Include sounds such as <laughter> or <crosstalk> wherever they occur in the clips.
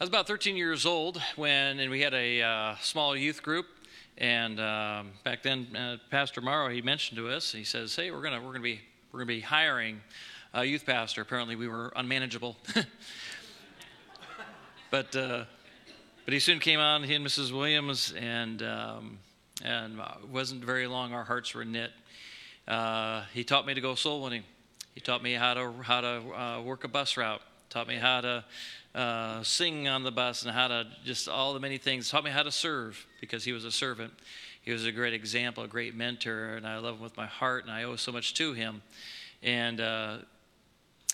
I was about 13 years old when, and we had a uh, small youth group. And um, back then, uh, Pastor Morrow he mentioned to us. He says, "Hey, we're gonna we're gonna be we're gonna be hiring a youth pastor." Apparently, we were unmanageable. <laughs> but uh, but he soon came on. He and Mrs. Williams, and um, and it wasn't very long. Our hearts were knit. Uh, he taught me to go soul winning. He taught me how to how to uh, work a bus route. Taught me how to uh, sing on the bus and how to just all the many things. Taught me how to serve because he was a servant. He was a great example, a great mentor, and I love him with my heart, and I owe so much to him. And uh,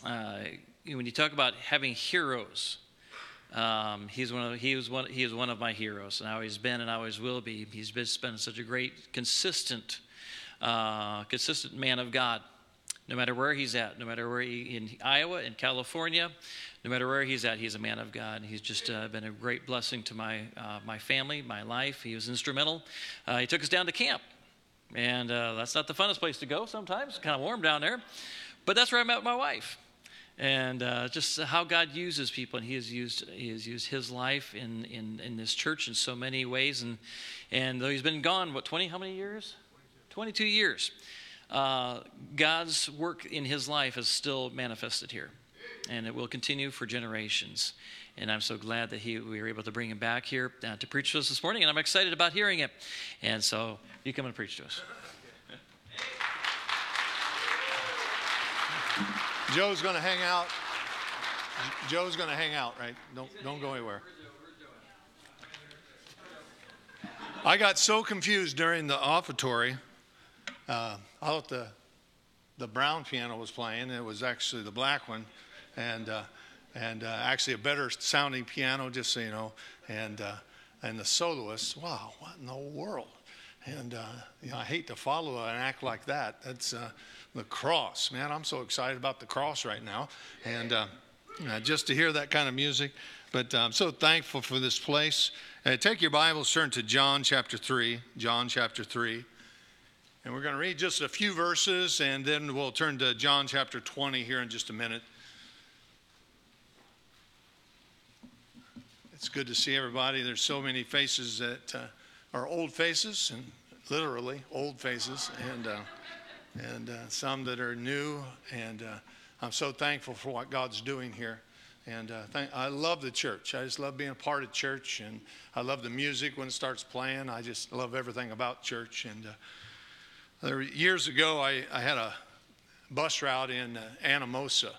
uh, when you talk about having heroes, um, he's one of he was one he is one of my heroes, and always been and always will be. He's been, been such a great, consistent, uh, consistent man of God. No matter where he's at, no matter where he in Iowa, in California, no matter where he's at, he's a man of God. He's just uh, been a great blessing to my uh, my family, my life. He was instrumental. Uh, he took us down to camp, and uh, that's not the funnest place to go. Sometimes kind of warm down there, but that's where I met my wife and uh, just how God uses people, and He has used He has used His life in, in in this church in so many ways, and and though He's been gone, what twenty how many years? Twenty two years. Uh, God's work in His life is still manifested here, and it will continue for generations. And I'm so glad that he, we were able to bring him back here uh, to preach to us this morning, and I'm excited about hearing it. And so you come and preach to us. Joe's going to hang out. Joe's going to hang out, right? Don't don't go anywhere. I got so confused during the offertory. Uh, I thought the the brown piano was playing, it was actually the black one, and uh, and uh, actually a better sounding piano, just so you know. And uh, and the soloist, wow, what in the world? And uh, you know, I hate to follow an act like that. That's uh, the cross, man. I'm so excited about the cross right now, and uh, just to hear that kind of music. But I'm so thankful for this place. Take your Bibles, turn to John chapter three. John chapter three, and we're going to read just a few verses, and then we'll turn to John chapter 20 here in just a minute. It's good to see everybody. There's so many faces that uh, are old faces, and literally old faces, and uh, and uh, some that are new. And uh, I'm so thankful for what God's doing here. And uh, thank, I love the church. I just love being a part of church. And I love the music when it starts playing. I just love everything about church. And uh, there, years ago, I, I had a bus route in Anamosa.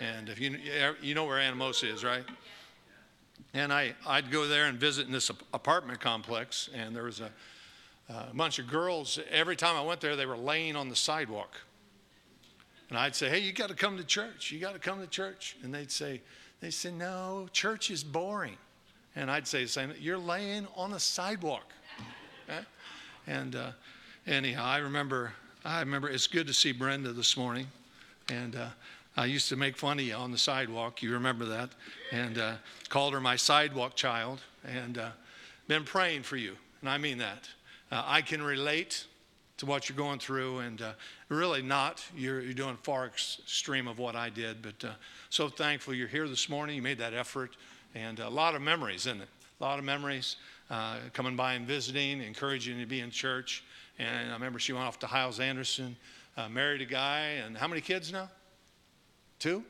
And if you, you know where Anamosa is, right? And I, I'd go there and visit in this apartment complex. And there was a a bunch of girls, every time I went there, they were laying on the sidewalk. And I'd say, hey, you got to come to church. You got to come to church. And they'd say, they said, no, church is boring. And I'd say the same, you're laying on the sidewalk. Okay? And uh, anyhow, I remember, I remember it's good to see Brenda this morning. And uh, I used to make fun of you on the sidewalk. You remember that? And uh, called her my sidewalk child. And uh, been praying for you. And I mean that uh, I can relate to what you're going through, and uh, really not. You're, you're doing far extreme of what I did, but uh, so thankful you're here this morning. You made that effort, and a lot of memories, isn't it? A lot of memories uh, coming by and visiting, encouraging you to be in church. And I remember she went off to Hyles Anderson, married a guy, and how many kids now? Two?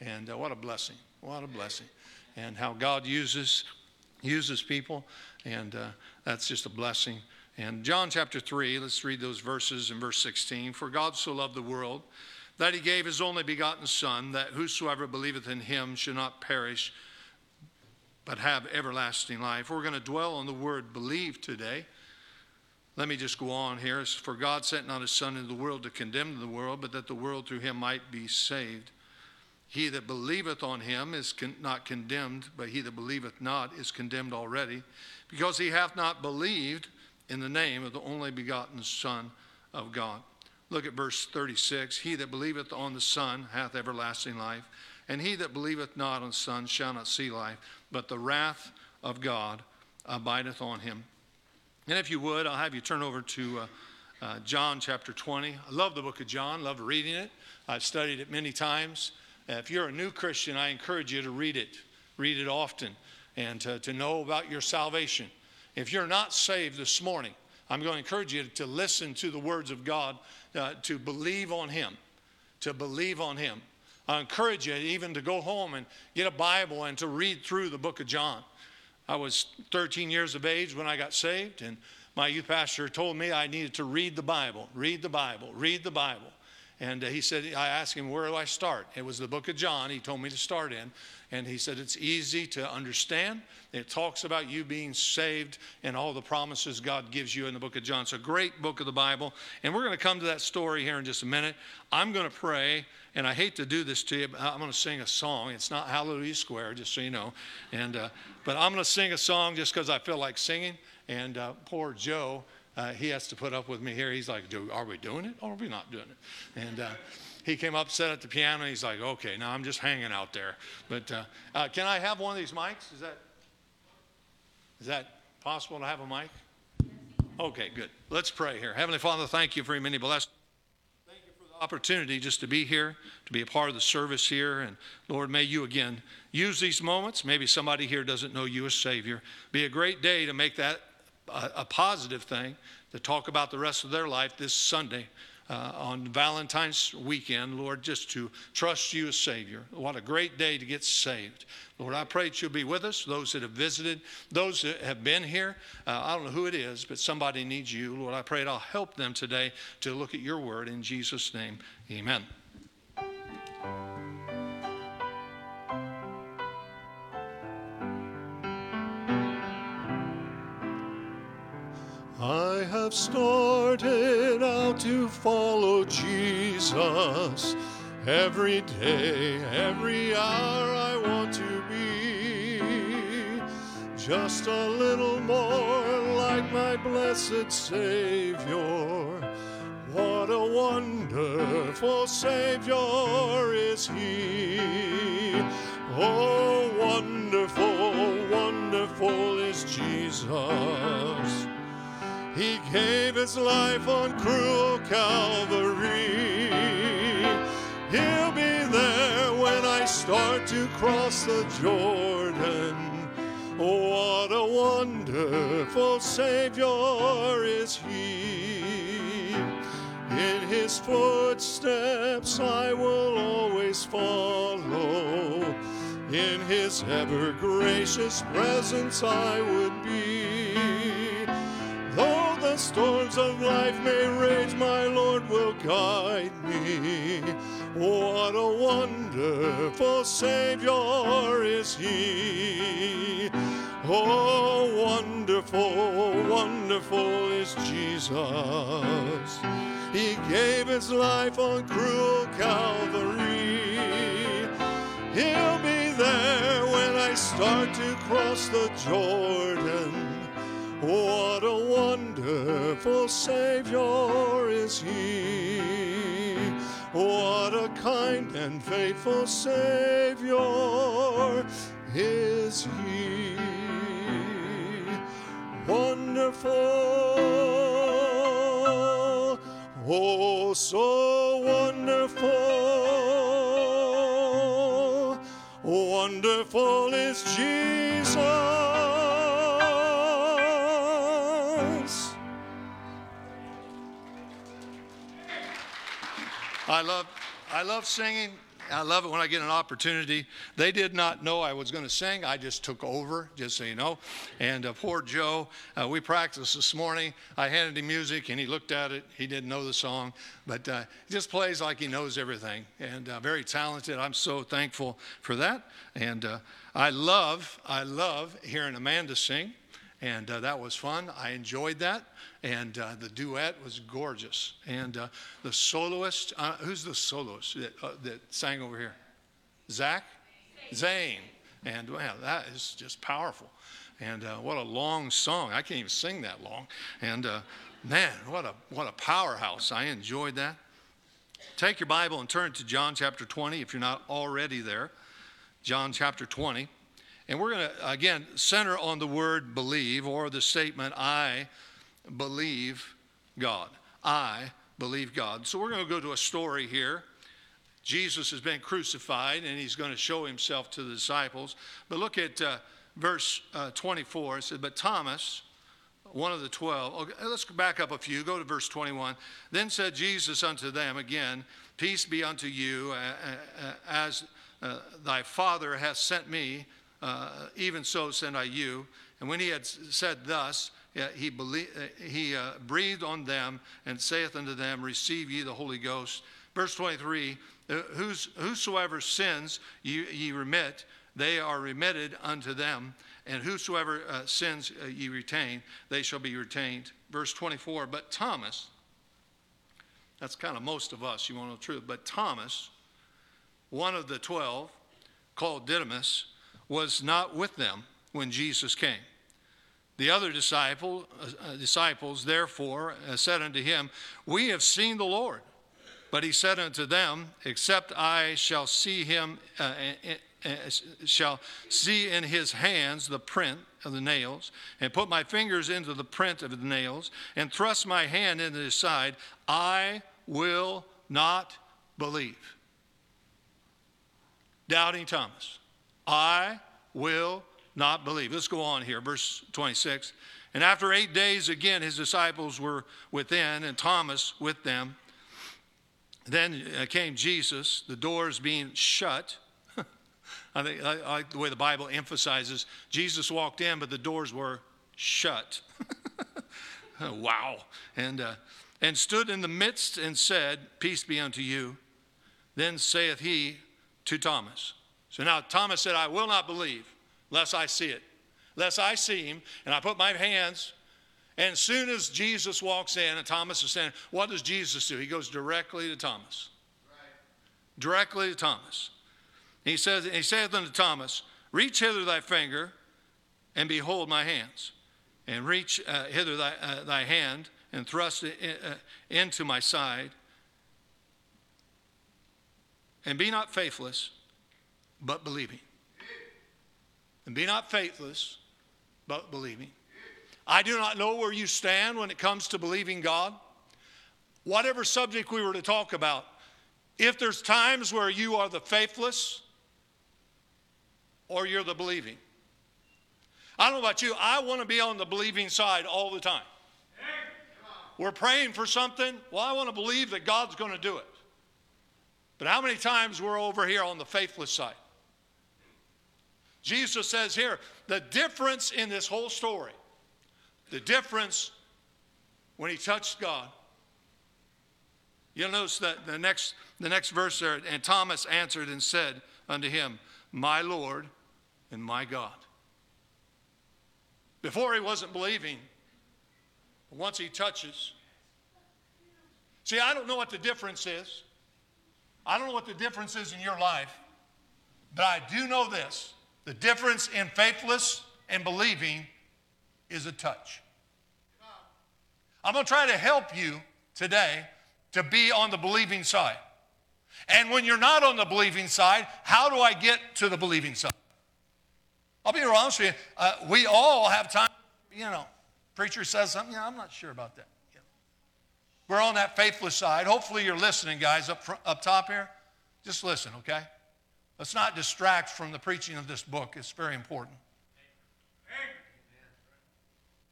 And uh, what a blessing. What a blessing. And how God uses uses people, and that's just a blessing. And John chapter 3, let's read those verses in verse 16. For God so loved the world that he gave his only begotten Son, that whosoever believeth in him should not perish, but have everlasting life. We're going to dwell on the word believe today. Let me just go on here. For God sent not his Son into the world to condemn the world, but that the world through him might be saved. He that believeth on him is con- not condemned, but he that believeth not is condemned already, because he hath not believed in the name of the only begotten Son of God. Look at verse 36 He that believeth on the Son hath everlasting life, and he that believeth not on the Son shall not see life, but the wrath of God abideth on him. And if you would, I'll have you turn over to uh, uh, John chapter 20. I love the book of John, love reading it. I've studied it many times. Uh, if you're a new Christian, I encourage you to read it. read it often, and to, to know about your salvation. If you're not saved this morning, I'm going to encourage you to listen to the words of God, uh, to believe on Him, to believe on Him. I encourage you even to go home and get a Bible and to read through the book of John. I was 13 years of age when I got saved, and my youth pastor told me I needed to read the Bible, read the Bible, read the Bible. And uh, he said, I asked him, where do I start? It was the book of John, he told me to start in. And he said, it's easy to understand. It talks about you being saved and all the promises God gives you in the book of John. It's a great book of the Bible. And we're going to come to that story here in just a minute. I'm going to pray, and I hate to do this to you, but I'm going to sing a song. It's not Hallelujah Square, just so you know. And, uh, but I'm going to sing a song just because I feel like singing. And uh, poor Joe, uh, he has to put up with me here. He's like, Are we doing it or are we not doing it? And uh, he came up, sat at the piano. He's like, Okay, now I'm just hanging out there. But uh, uh, can I have one of these mics? Is that, is that possible to have a mic? Okay, good. Let's pray here. Heavenly Father, thank you for your many blessings Thank you for the opportunity just to be here, to be a part of the service here. And Lord, may you again use these moments. Maybe somebody here doesn't know you as Savior. Be a great day to make that a, positive thing, to talk about the rest of their life this Sunday. Uh, on Valentine's weekend, Lord, just to trust you as Savior. What a great day to get saved. Lord, I pray that you'll be with us, those that have visited, those that have been here. Uh, I don't know who it is, but somebody needs you. Lord, I pray that I'll help them today to look at your word. In Jesus' name, amen. I have started out to follow Jesus. Every day, every hour, I want to be just a little more like my blessed Savior. What a wonderful Savior is He! Oh, wonderful, wonderful is Jesus. He gave his life on cruel Calvary. He'll be there when I start to cross the Jordan. What a wonderful Savior is He. In His footsteps I will always follow. In His ever gracious presence I would be. Storms of life may rage, my Lord will guide me. What a wonderful Savior is He. Oh, wonderful, wonderful is Jesus. He gave His life on cruel Calvary. He'll be there when I start to cross the Jordan. What a wonderful Savior is He. What a kind and faithful Savior is He. Wonderful, oh, so wonderful. Wonderful is Jesus. I love, I love singing. I love it when I get an opportunity. They did not know I was going to sing. I just took over, just so you know. And uh, poor Joe, uh, we practiced this morning. I handed him music, and he looked at it. He didn't know the song, but uh, he just plays like he knows everything. And uh, very talented. I'm so thankful for that. And uh, I love, I love hearing Amanda sing and uh, that was fun. I enjoyed that, and uh, the duet was gorgeous. And uh, the soloist, uh, who's the soloist that, uh, that sang over here? Zach, Zane, and wow, that is just powerful. And uh, what a long song! I can't even sing that long. And man, what a what a powerhouse! I enjoyed that. Take your Bible and turn to John chapter 20 if you're not already there. John chapter 20. And we're going to, again, center on the word believe or the statement, I believe God. I believe God. So we're going to go to a story here Jesus has been crucified and he's going to show himself to the disciples. But look at uh, verse uh, 24. It says, But Thomas, one of the twelve, okay, let's back up a few. Go to verse 21. Then said Jesus unto them again, Peace be unto you, uh, as thy Father hath sent me, uh, even so send I you. And when he had said thus, he, believed, he breathed on them and saith unto them, Receive ye the Holy Ghost. Verse 23 Whos, Whosoever sins ye, ye remit, they are remitted unto them. And whosoever uh, sins uh, ye retain, they shall be retained. Verse 24 But Thomas, that's kind of most of us, you want to know the truth, but Thomas, one of the twelve, called Didymus, was not with them when Jesus came. The other disciple, uh, disciples, therefore, uh, said unto him, We have seen the Lord. But he said unto them, Except I shall see him, uh, uh, uh, shall see in his hands the print of the nails, and put my fingers into the print of the nails, and thrust my hand into his side, I will not believe. Doubting Thomas, I will not believe. Let's go on here, verse 26. And after eight days, again, his disciples were within, and Thomas with them. Then uh, came Jesus, the doors being shut. <laughs> I think I, I like the way the Bible emphasizes Jesus walked in, but the doors were shut. <laughs> wow. And, uh, and stood in the midst and said, Peace be unto you. Then saith he to Thomas. So now Thomas said, I will not believe lest I see it, lest I see him, and I put my hands and as soon as Jesus walks in and Thomas is standing, what does Jesus do? He goes directly to Thomas. Right. Directly to Thomas. He says, He saith unto Thomas, Reach hither thy finger, and behold my hands. And reach uh, hither thy, uh, thy hand, and thrust it in, uh, into my side. And be not faithless, but believing. And be not faithless, but believing. I do not know where you stand when it comes to believing God. Whatever subject we were to talk about, if there's times where you are the faithless or you're the believing. I don't know about you, I want to be on the believing side all the time. We're praying for something, well, I want to believe that God's going to do it. But how many times we're over here on the faithless side? Jesus says here the difference in this whole story the difference when he touched God. You'll notice that the next, the next verse there, and Thomas answered and said unto him, My Lord and my God. Before he wasn't believing, but once he touches. See, I don't know what the difference is. I don't know what the difference is in your life, but I do know this the difference in faithless and believing is a touch. I'm going to try to help you today to be on the believing side. And when you're not on the believing side, how do I get to the believing side? I'll be honest with you. Uh, we all have time, you know, preacher says something, yeah, I'm not sure about that. We're on that faithless side. Hopefully you're listening, guys, up, front, up top here. Just listen, okay? Let's not distract from the preaching of this book. It's very important.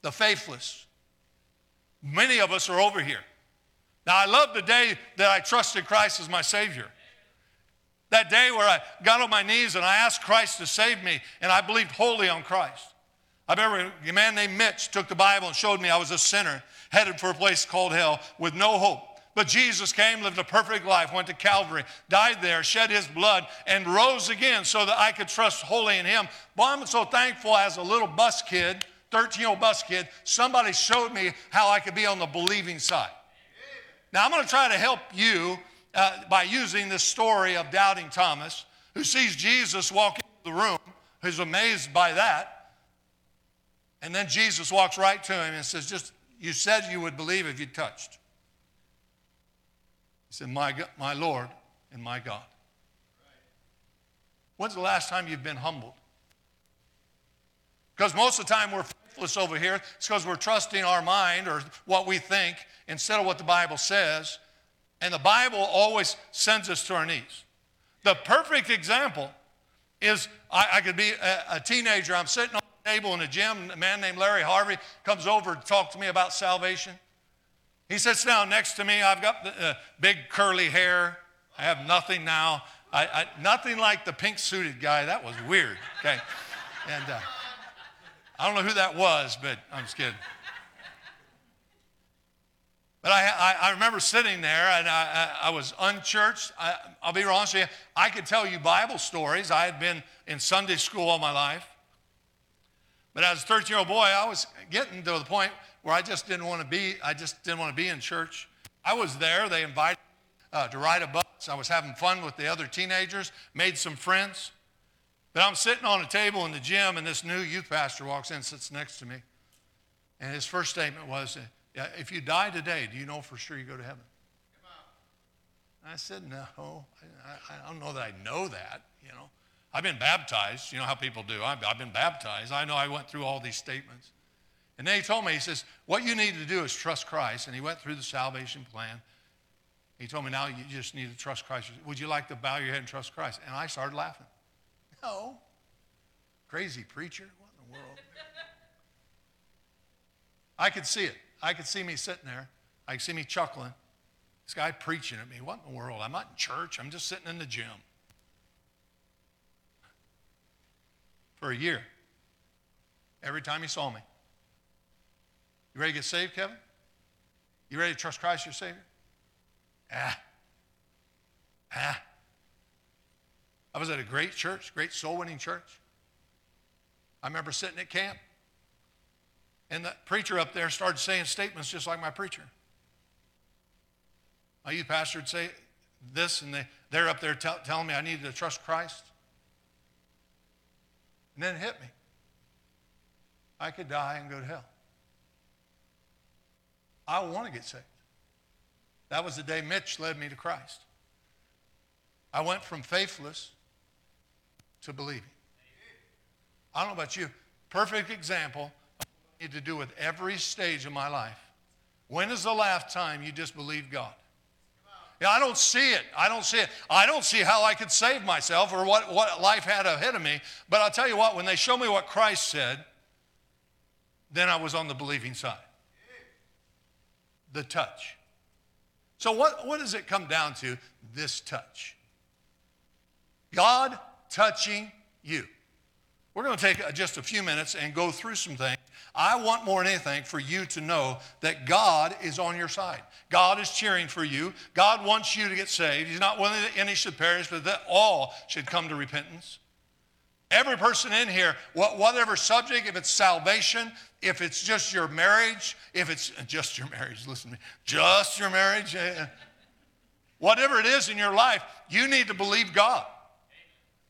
The faithless. Many of us are over here. Now, I love the day that I trusted Christ as my Savior. That day where I got on my knees and I asked Christ to save me, and I believed wholly on Christ. I remember a man named Mitch took the Bible and showed me I was a sinner headed for a place called hell with no hope. But Jesus came, lived a perfect life, went to Calvary, died there, shed his blood, and rose again so that I could trust wholly in him. Boy, I'm so thankful as a little bus kid 13 year old bus kid, somebody showed me how I could be on the believing side. Now, I'm going to try to help you uh, by using this story of doubting Thomas, who sees Jesus walk into the room, who's amazed by that. And then Jesus walks right to him and says, Just, you said you would believe if you touched. He said, My, my Lord and my God. When's the last time you've been humbled? Because most of the time we're faithless over here. It's because we're trusting our mind or what we think instead of what the Bible says. And the Bible always sends us to our knees. The perfect example is I, I could be a, a, teenager. I'm sitting on the table in a gym. A man named Larry Harvey comes over to talk to me about salvation. He sits down next to me. I've got the, uh, big curly hair. I have nothing now. I, I, nothing like the pink suited guy. That was weird. Okay. And uh, I don't know who that was, but I'm just kidding. But I, I, I, remember sitting there and I, I, I was unchurched. I, will be honest with you, I could tell you Bible stories. I had been in Sunday school all my life. But as a 13 year old boy, I was getting to the point where I just didn't want to be, I just didn't want to be in church. I was there, they invited me uh, to ride a bus. I was having fun with the other teenagers, made some friends. But I'm sitting on a table in the gym, and this new youth pastor walks in, sits next to me. And his first statement was, if you die today, do you know for sure you go to heaven? I said, no. I, I, don't know that I know that, you know. I've been baptized. You know how people do. I've, I've been baptized. I know I went through all these statements. And then he told me, he says, what you need to do is trust Christ. And he went through the salvation plan. He told me, now you just need to trust Christ. Would you like to bow your head and trust Christ? And I started laughing. No. Crazy preacher? What in the world? I could see it. I could see me sitting there. I could see me chuckling. This guy preaching at me. What in the world? I'm not in church. I'm just sitting in the gym. For a year. Every time he saw me. You ready to get saved, Kevin? You ready to trust Christ your Savior? Ah. Ah. I was at a great church, great soul winning church. I remember sitting at camp. And the preacher up there started saying statements just like my preacher. My youth pastor would say this, and they, they're up there tell, telling me I needed to trust Christ. And then it hit me. I could die and go to hell. I want to get saved. That was the day Mitch led me to Christ. I went from faithless to believing. I don't know about you. Perfect example of what I need to do with every stage of my life. When is the last time you disbelieved God? Yeah, I don't see it. I don't see it. I don't see how I could save myself or what, what life had ahead of me. But I'll tell you what, when they show me what Christ said, then I was on the believing side. The touch. So, what, what does it come down to? This touch. God touching you. We're going to take uh, just a few minutes and go through some things I want more than anything for you to know that God is on your side. God is cheering for you. God wants you to get saved. He's not willing that any should perish, but that all should come to repentance. Every person in here, whatever subject, if it's salvation, if it's just your marriage, if it's <laughs> just your marriage, listen to me, just your marriage, eh, whatever it is in your life, you need to believe God.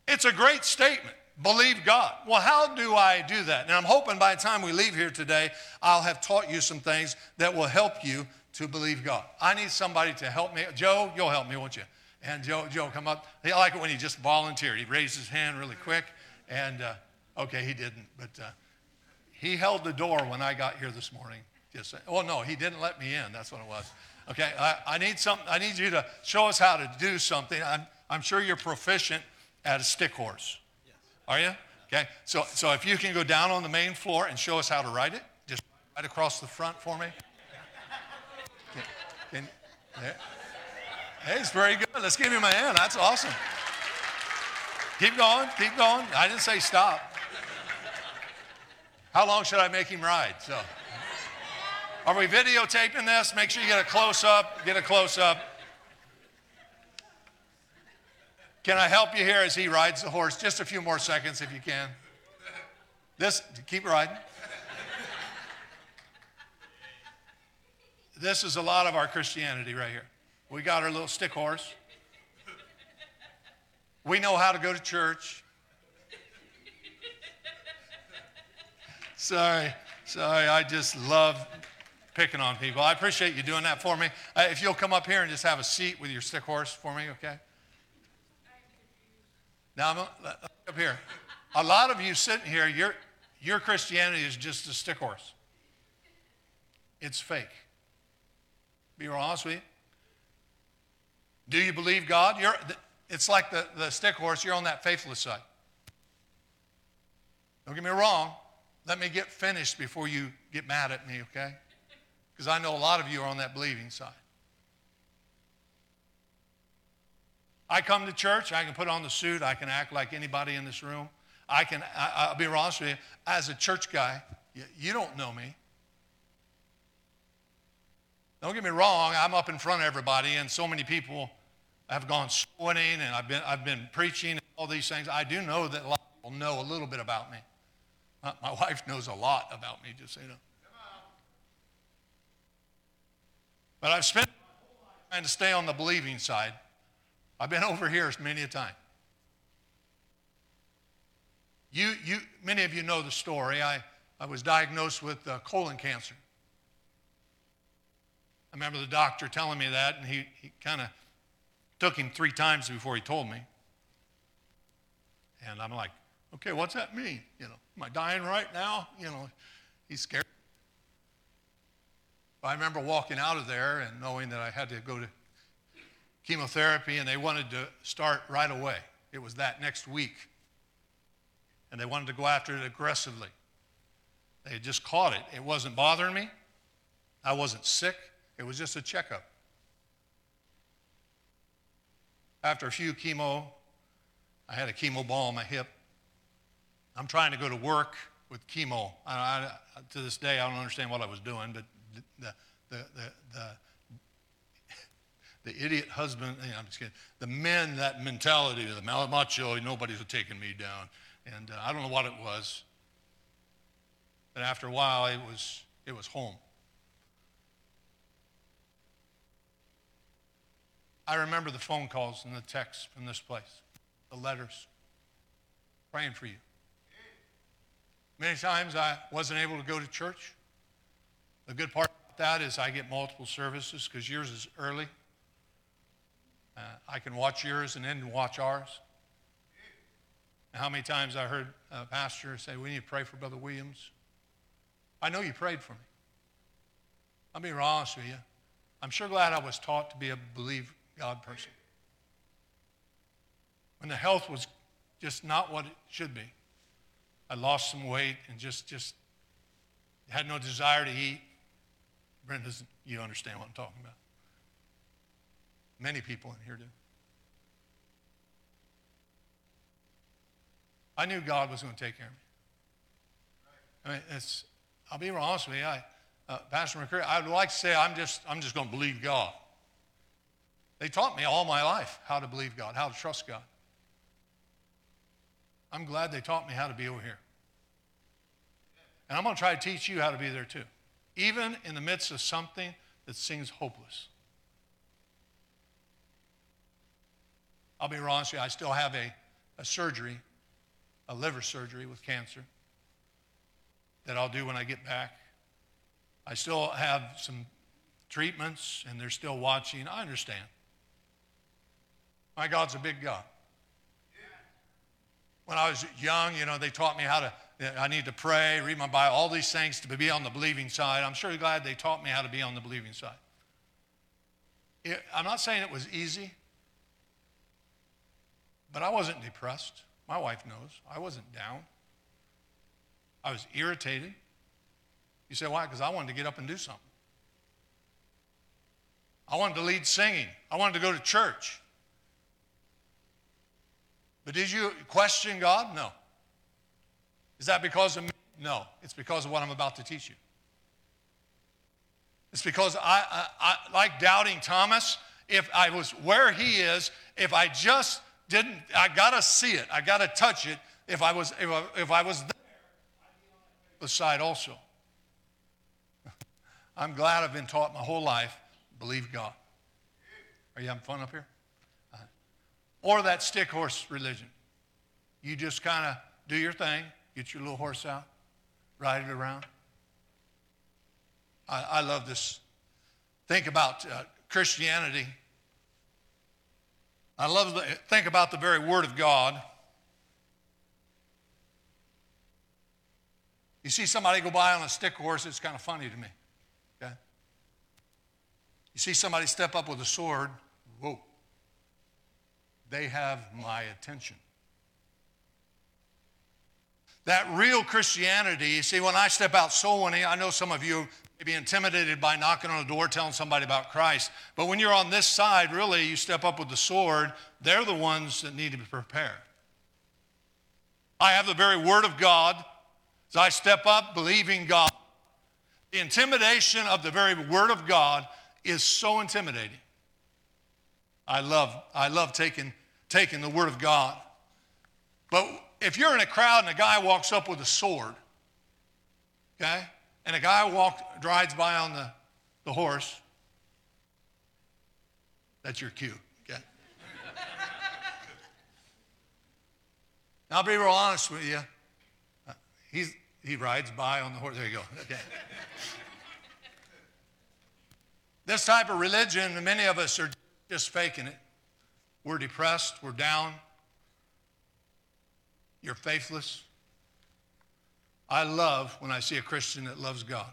It's a great statement. Believe God. Well, how do I do that? And I'm hoping by the time we leave here today, I'll have taught you some things that will help you to believe God. I need somebody to help me. Joe, you'll help me, won't you? And Joe, Joe, come up. I like it when he just volunteered. He raised his hand really quick, and uh, okay, he didn't, but uh, he held the door when I got here this morning. Just oh no, he didn't let me in. That's what it was. Okay, I, I need some. I need you to show us how to do something. I'm, I'm sure you're proficient at a stick horse. Yes. Are you? Okay. So, so if you can go down on the main floor and show us how to write it, just right across the front for me. <laughs> Can, can, hey, it's very good. Let's give him a hand. That's awesome. Keep going. Keep going. I didn't say stop. How long should I make him ride? So, are we videotaping this? Make sure you get a close up. Get a close up. Can I help you here as he rides the horse? Just a few more seconds if you can. This, keep riding. This is a lot of our Christianity right here. We got our little stick horse. We know how to go to church. Sorry, sorry, I just love picking on people. I appreciate you doing that for me. Uh, if you'll come up here and just have a seat with your stick horse for me, okay? Now, I'm up here. A lot of you sitting here, your, your Christianity is just a stick horse. It's fake. Be honest with you. Do you believe God? You're, it's like the, the stick horse, you're on that faithless side. Don't get me wrong. Let me get finished before you get mad at me, okay? Because I know a lot of you are on that believing side. I come to church, I can put on the suit, I can act like anybody in this room. I can, I, will be honest with you, as a church guy, you, you don't know me. Don't get me wrong, I'm up in front of everybody, and so many people have gone sweating, and I've been, I've been preaching and all these things. I do know that a lot of people know a little bit about me. My, my <laughs> wife knows a lot about me, just so you know. But I've spent trying to stay on the believing side. I've been over here many a time. You, you, many of you know the story. I, I was diagnosed with uh, colon cancer. I remember the doctor telling me that, and he, he kind of took him three times before he told me. And I'm like, okay, what's that mean? You know, am I dying right now? You know, he's scared. I remember walking out of there and knowing that I had to go to chemotherapy, and they wanted to start right away. It was that next week and they wanted to go after it aggressively. They had just caught it. It wasn't bothering me. I wasn't sick. It was just a checkup. After a few chemo, I had a chemo ball on my hip. I'm trying to go to work with chemo. I, I, to this day, I don't understand what I was doing, but the, the, the, the, the idiot husband, I'm just kidding, the men, that mentality, the macho, nobody's taking me down. And uh, I don't know what it was. But after a while, it was, it was home. I remember the phone calls and the texts from this place, the letters, praying for you. Many times I wasn't able to go to church. The good part about that is I get multiple services because yours is early. Uh, I can watch yours and then watch ours. How many times I heard a pastor say, We need to pray for Brother Williams? I know you prayed for me. I'll be honest with you. I'm sure glad I was taught to be a believe God person. When the health was just not what it should be, I lost some weight and just, just had no desire to eat. Brent doesn't, you understand what I'm talking about. Many people in here do. I knew God was going to take care of me. I mean, it's, I'll be honest with you. I, uh, Pastor McCurry, I would like to say I'm just, I'm just going to believe God. They taught me all my life how to believe God, how to trust God. I'm glad they taught me how to be over here. And I'm going to try to teach you how to be there too, even in the midst of something that seems hopeless. I'll be honest with you, I still have a, a surgery a liver surgery with cancer that I'll do when I get back. I still have some treatments and they're still watching. I understand. My God's a big God. When I was young, you know, they taught me how to, I need to pray, read my Bible, all these things to be on the believing side. I'm sure glad they taught me how to be on the believing side. It, I'm not saying it was easy, but I wasn't depressed. My wife knows. I wasn't down. I was irritated. You say, why? Because I wanted to get up and do something. I wanted to lead singing. I wanted to go to church. But did you question God? No. Is that because of me? No. It's because of what I'm about to teach you. It's because I, I, I like doubting Thomas, if I was where he is, if I just didn't, I got to see it. I got to touch it. If I was, if I, if I was there, the side also. <laughs> I'm glad I've been taught my whole life, believe God. Are you having fun up here? Or that stick horse religion. You just kind of do your thing, get your little horse out, ride it around. I, I love this. Think about uh, Christianity I love to think about the very Word of God. You see somebody go by on a stick horse, it's kind of funny to me. Okay? You see somebody step up with a sword. They have my attention. That real Christianity, you see, when I step out soul winning, I know some of you may be intimidated by knocking on a door telling somebody about Christ. But when you're on this side, really, you step up with the sword, they're the ones that need to be prepared. I have the very word of God. As I step up believing God, the intimidation of the very word of God is so intimidating. I love, I love taking, taking the word of God. But if you're in a crowd and a guy walks up with a sword, okay, and a guy walk, rides by on the, the horse, that's your cue, okay? <laughs> I'll be real honest with you. He's, he rides by on the horse. There you go. Okay. <laughs> this type of religion, many of us are just faking it. We're depressed, we're down, you're faithless. I love when I see a Christian that loves God.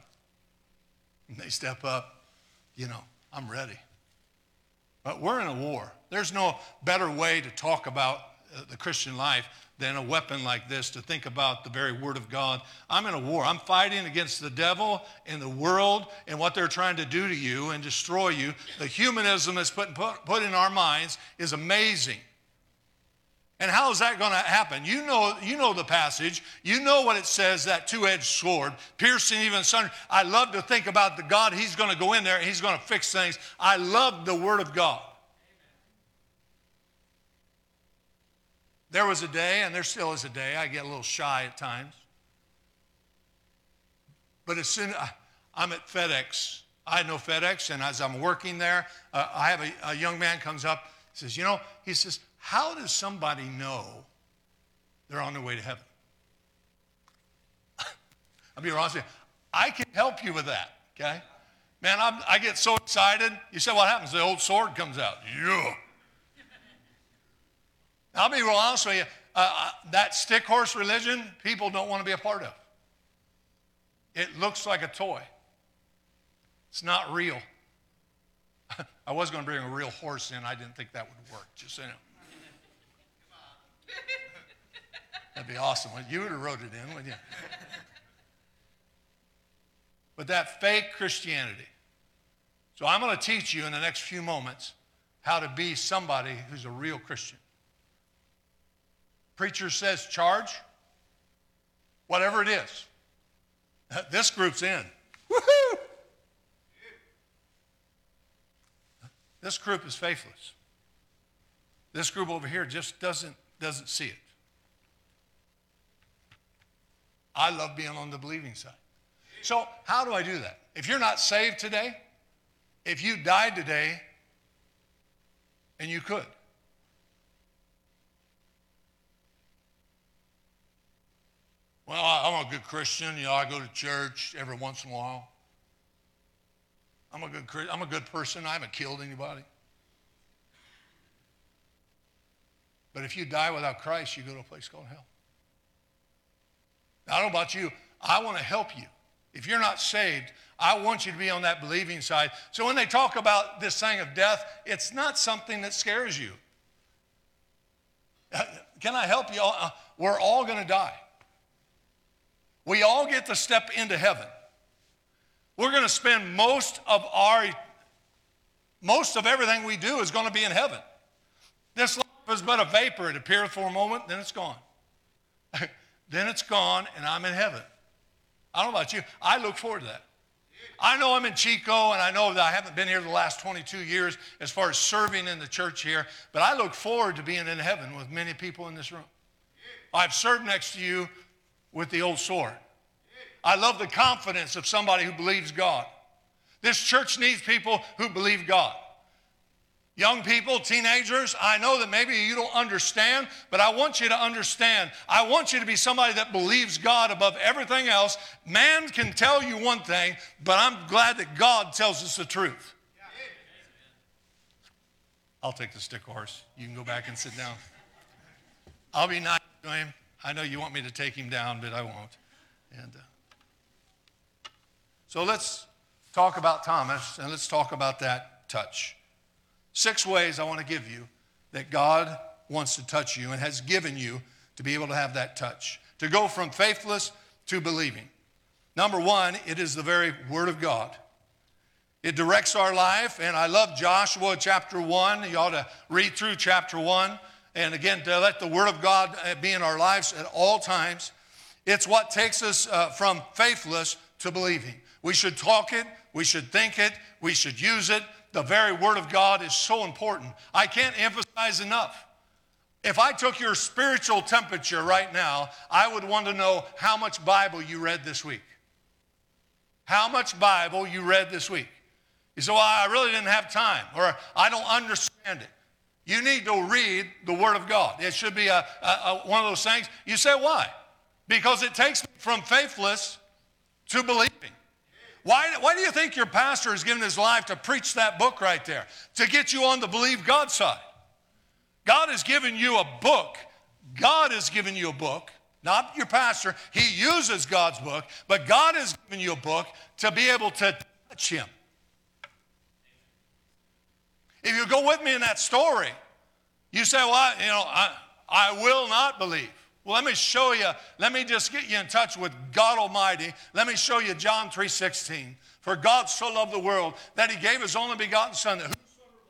And they step up, you know, I'm ready. But we're in a war. There's no better way to talk about uh, the Christian life than a weapon like this to think about the very Word of God. I'm in a war. I'm fighting against the devil and the world and what they're trying to do to you and destroy you. The humanism that's put, put, put in our minds is amazing. And how is that going to happen? You know, you know the passage. You know what it says, that two-edged sword, piercing even asunder. I love to think about the God, he's going to go in there he's going to fix things. I love the word of God. There was a day, and there still is a day, I get a little shy at times. But as soon as I'm at FedEx, I know FedEx, and as I'm working there, uh, I have a, a young man comes up, he says, you know, he says, how does somebody know they're on their way to heaven? <laughs> I'll be honest with you. I can help you with that, okay? Man, I'm, i get so excited. You say, what happens? The old sword comes out. Yeah. I'll be real honest with you. Uh, uh, that stick horse religion, people don't want to be a part of. It looks like a toy. It's not real. <laughs> I was going to bring a real horse in. I didn't think that would work. Just you know. That'd be awesome. You would have wrote it in, wouldn't you? but that fake Christianity. So I'm going to teach you in the next few moments how to be somebody who's a real Christian. Preacher says charge, whatever it is. <laughs> This group's in. Woohoo! This group is faithless. This group over here just doesn't, doesn't see it. I love being on the believing side. So, how do I do that? If you're not saved today, if you died today, and you could, well, I'm a good Christian. You know, I go to church every once in a while. I'm a good, I'm a good person. I haven't killed anybody. But if you die without Christ, you go to a place called hell. I don't know about you. I want to help you. If you're not saved, I want you to be on that believing side. So when they talk about this thing of death, it's not something that scares you. Can I help you? Uh, we're all going to die. We all get to step into heaven. We're going to spend most of our, most of everything we do is going to be in heaven. This life is but a vapor. It appears for a moment, then it's gone. <laughs> then it's gone and I'm in heaven. I don't know about you. I look forward to that. I know I'm in Chico and I know that I haven't been here the last 22 years as far as serving in the church here, but I look forward to being in heaven with many people in this room. I've served next to you with the old sword. I love the confidence of somebody who believes God. This church needs people who believe God. Young people, teenagers, I know that maybe you don't understand, but I want you to understand. I want you to be somebody that believes God above everything else. Man can tell you one thing, but I'm glad that God tells us the truth. I'll take the stick horse. You can go back and sit down. I'll be nice to him. I know you want me to take him down, but I won't. And uh, so let's talk about Thomas and let's talk about that touch. Six ways I want to give you that God wants to touch you and has given you to be able to have that touch, to go from faithless to believing. Number one, it is the very Word of God. It directs our life, and I love Joshua chapter 1. You ought to read through chapter 1. And again, to let the Word of God uh, be in our lives at all times. It's what takes us uh, from faithless to believing. We should talk it, we should think it, we should use it. The very Word of God is so important. I can't emphasize enough. If I took your spiritual temperature right now, I would want to know how much Bible you read this week. How much Bible you read this week. You say, Well, I really didn't have time, or I don't understand it. You need to read the Word of God. It should be a, a, a, one of those things. You say, Why? Because it takes me from faithless to believing. Why, why do you think your pastor has given his life to preach that book right there? To get you on the believe God side. God has given you a book. God has given you a book, not your pastor. He uses God's book, but God has given you a book to be able to touch Him. If you go with me in that story, you say, Well, I, you know, I, I will not believe. Well, let me show you, let me just get you in touch with God Almighty. Let me show you John 3:16. For God so loved the world that he gave his only begotten Son, that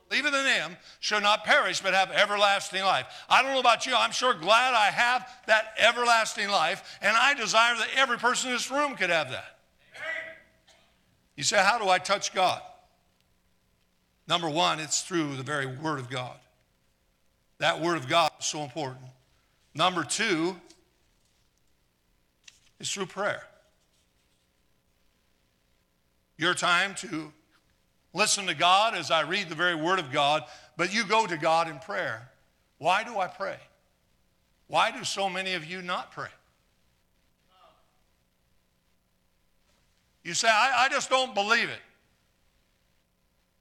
believeth in him shall not perish, but have everlasting life. I don't know about you, I'm sure glad I have that everlasting life, and I desire that every person in this room could have that. You say, How do I touch God? Number one, it's through the very Word of God. That Word of God is so important. Number two is through prayer. Your time to listen to God as I read the very Word of God, but you go to God in prayer. Why do I pray? Why do so many of you not pray? You say, I, I just don't believe it.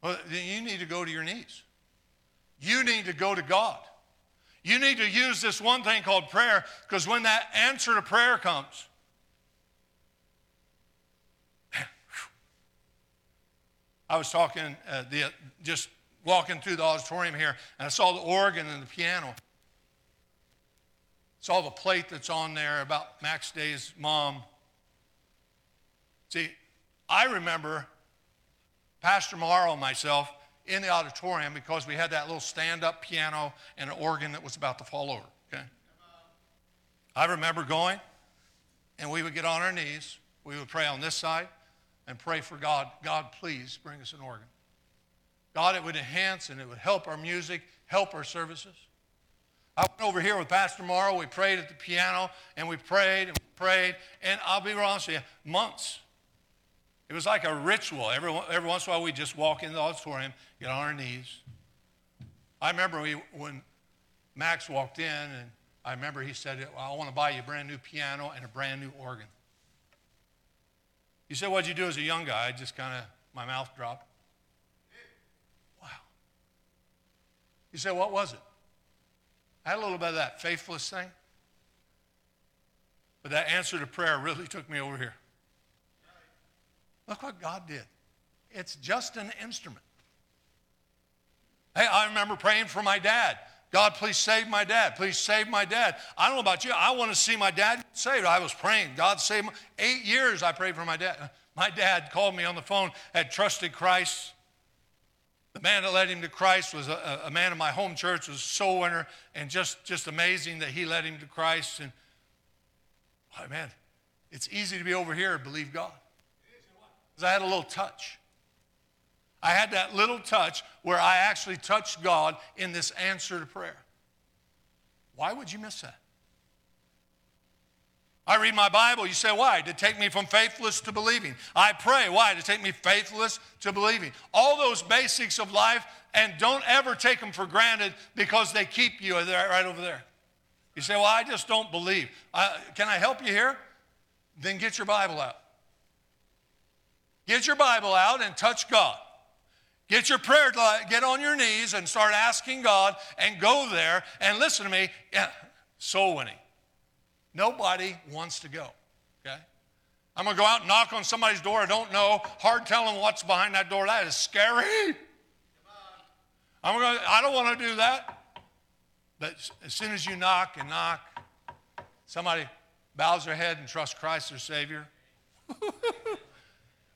Well, then you need to go to your knees. You need to go to God. You need to use this one thing called prayer because when that answer to prayer comes, I was talking, uh, the, just walking through the auditorium here, and I saw the organ and the piano. Saw the plate that's on there about Max Day's mom. See, I remember Pastor Morrow and myself in the auditorium because we had that little stand up piano and an organ that was about to fall over. Okay? I remember going, and we would get on our knees. We would pray on this side and pray for God God, please bring us an organ. God, it would enhance and it would help our music, help our services. I went over here with Pastor Morrow. We prayed at the piano, and we prayed and prayed. And I'll be honest with you, months it was like a ritual. Every, every once in a while, we'd just walk in the auditorium, get on our knees. I remember we, when Max walked in, and I remember he said, well, I want to buy you a brand new piano and a brand new organ. He said, What'd you do as a young guy? I just kind of, my mouth dropped. Wow. He said, What was it? I had a little bit of that faithless thing. But that answer to prayer really <laughs> took me over here. Look what God did. It's just an instrument. Hey, I remember praying for my dad. God, please save my dad. Please save my dad. I don't know about you. I want to see my dad saved. I was praying. God save my eight years I prayed for my dad. My dad called me on the phone, had trusted Christ. The man that led him to Christ was a, a man in my home church, was a soul winner, and just, just amazing that he led him to Christ. And oh, man, it's easy to be over here and believe God I had a little touch. I had that little touch where I actually touched God in this answer to prayer. Why would you miss that? I read my Bible. You say, why? To take me from faithless to believing. I pray. Why? To take me faithless to believing. All those basics of life, and don't ever take them for granted because they keep you right over there. You say, well, I just don't believe. Uh, can I help you here? Then get your Bible out. Get your Bible out and touch God. Get your prayer, get on your knees and start asking God and go there and listen to me. Yeah, soul winning. Nobody wants to go, okay? I'm to go out and knock on somebody's door I don't know, hard telling what's behind that door. That is scary. I'm to, I don't want to do that. But as soon as you knock and knock, somebody bows their head and trusts Christ their Savior, <laughs>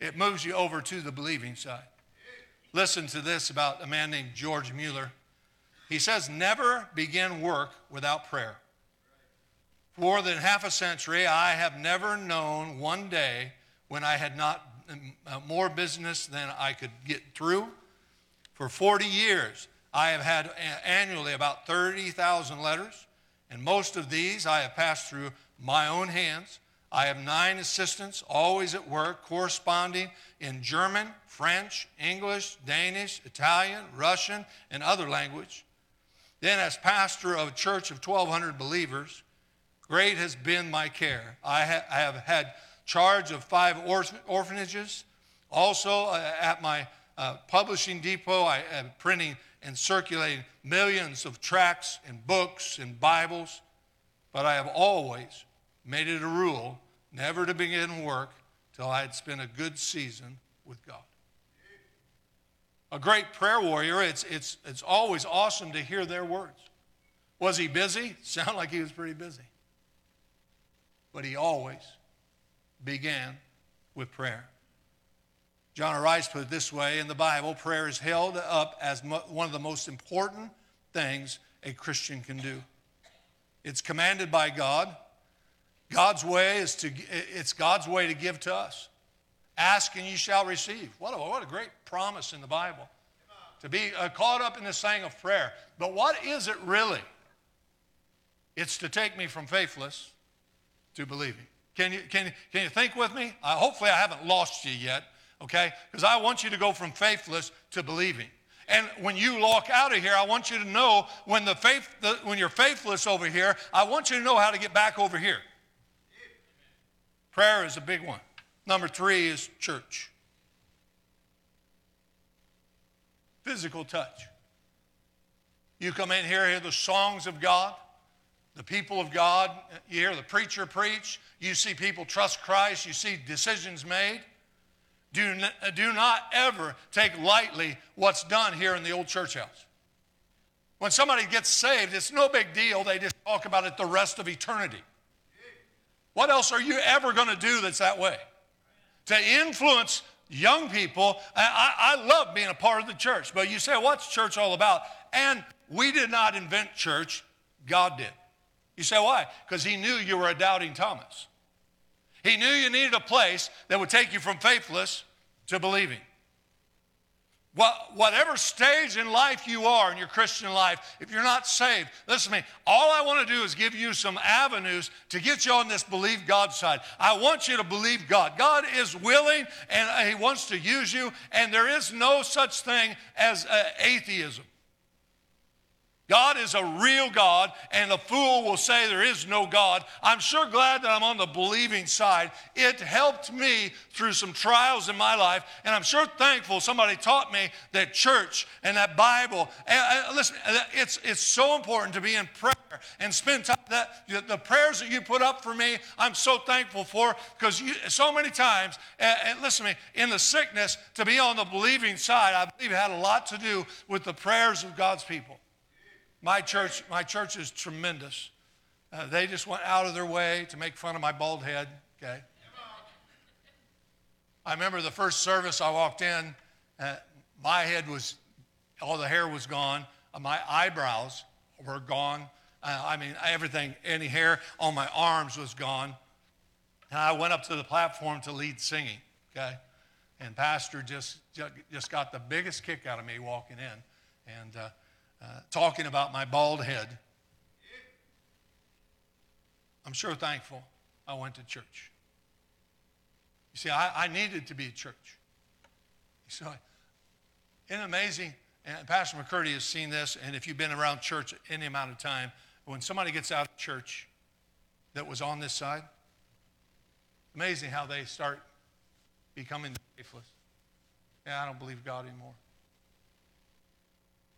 it moves you over to the believing side. Listen to this about a man named George Mueller. He says, Never begin work without prayer. For more than half a century, I have never known one day when I had not uh, more business than I could get through. For 40 years, I have had annually about 30,000 letters, and most of these I have passed through my own hands. I have nine assistants, always at work, corresponding in German, French, English, Danish, Italian, Russian, and other language. Then, as pastor of a church of 1,200 believers, great has been my care. I, ha- I have had charge of five orphanages. Also, uh, at my uh, publishing depot, I am printing and circulating millions of tracts and books and Bibles. But I have always made it a rule never to begin work till I had spent a good season with God. A great prayer warrior, it's, it's, it's always awesome to hear their words. Was he busy? <laughs> Sound like he was pretty busy. But he always began with prayer. John Rice put it this way in the Bible prayer is held up as mo- one of the most important things a Christian can do. It's commanded by God. God's way is to, it's God's way to give to us. Ask and you shall receive. What a, what a great promise in the Bible. To be uh, caught up in the saying of prayer. But what is it really? It's to take me from faithless to believing. Can you, can, can you think with me? Hopefully, I haven't lost you yet, okay? Because I want you to go from faithless to believing. And when you walk out of here, I want you to know when, the faith, the, when you're faithless over here, I want you to know how to get back over here. Prayer is a big one. Number three is church. Physical touch. You come in here, hear the songs of God the people of God, you hear the preacher preach, you see people trust Christ, you see decisions made. Do, do not ever take lightly what's done here in the old church house. When somebody gets saved, it's no big deal. They just talk about it the rest of eternity. What else are you ever going to do that's that way? To influence young people. I, I, love being a part of the church, but you say, what's church all about? And we did not invent church, God did. You say, why? Because he knew you were a doubting Thomas. He knew you needed a place that would take you from faithless to believing. Whatever stage in life you are in your Christian life, if you're not saved, listen to me. All I want to do is give you some avenues to get you on this believe God side. I want you to believe God. God is willing and He wants to use you, and there is no such thing as uh, atheism. God is a real God, and the fool will say there is no God. I'm sure glad that I'm on the believing side. It helped me through some trials in my life, and I'm sure thankful somebody taught me that church and that Bible. And, listen, it's, it's so important to be in prayer and spend time. That the prayers that you put up for me, I'm so thankful for because so many times, and, and listen to me, in the sickness, to be on the believing side, I believe it had a lot to do with the prayers of God's people. My church, my church is tremendous. Uh, they just went out of their way to make fun of my bald head, okay? I remember the first service I walked in, uh, my head was, all the hair was gone, uh, my eyebrows were gone. Uh, I mean, everything, any hair on my arms was gone. And I went up to the platform to lead singing, okay? And Pastor just, just got the biggest kick out of me walking in. And talking about my bald head. I'm sure thankful I went to church. You see, I, I needed to be at church. So, it amazing? And Pastor McCurdy has seen this, and if you've been around church any amount of time, when somebody gets out of church that was on this side, amazing how they start becoming faithless. Yeah, I don't believe God anymore.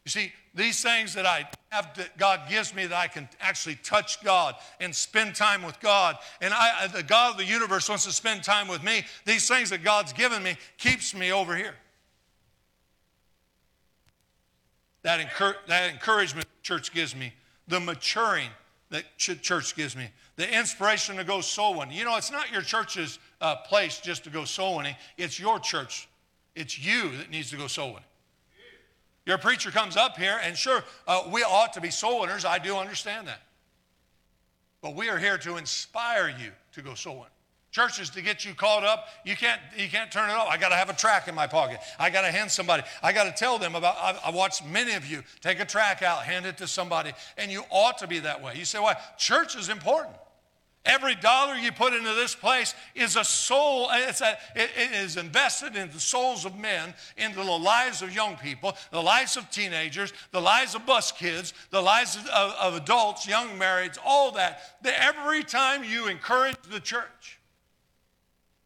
You see, these things that I have that God gives me that I can actually touch God and spend time with God, and I, the God of the universe wants to spend time with me. These things that God's given me keeps me over here. That, that encouragement church gives me the maturing that ch- church gives me, the inspiration to go soul winning. You know, it's not your church's uh, place just to go soul winning, it's your church. It's you that needs to go soul winning. Your preacher comes up here, and sure, uh, we ought to be soul winners. I do understand that. But we are here to inspire you to go soul winning. Churches to get you caught up, you can't you can't turn it off. I got to have a tract in my pocket. I got to hand somebody. I got to tell them about. I, I watched many of you take a tract out, hand it to somebody, and you ought to be that way. You say, "Why? Church is important." Every dollar you put into this place is a soul, it's a, it, it is invested in the souls of men, into the lives of young people, the lives of teenagers, the lives of bus kids, the lives of, of, adults, young marrieds, all that. that. Every time you encourage the church,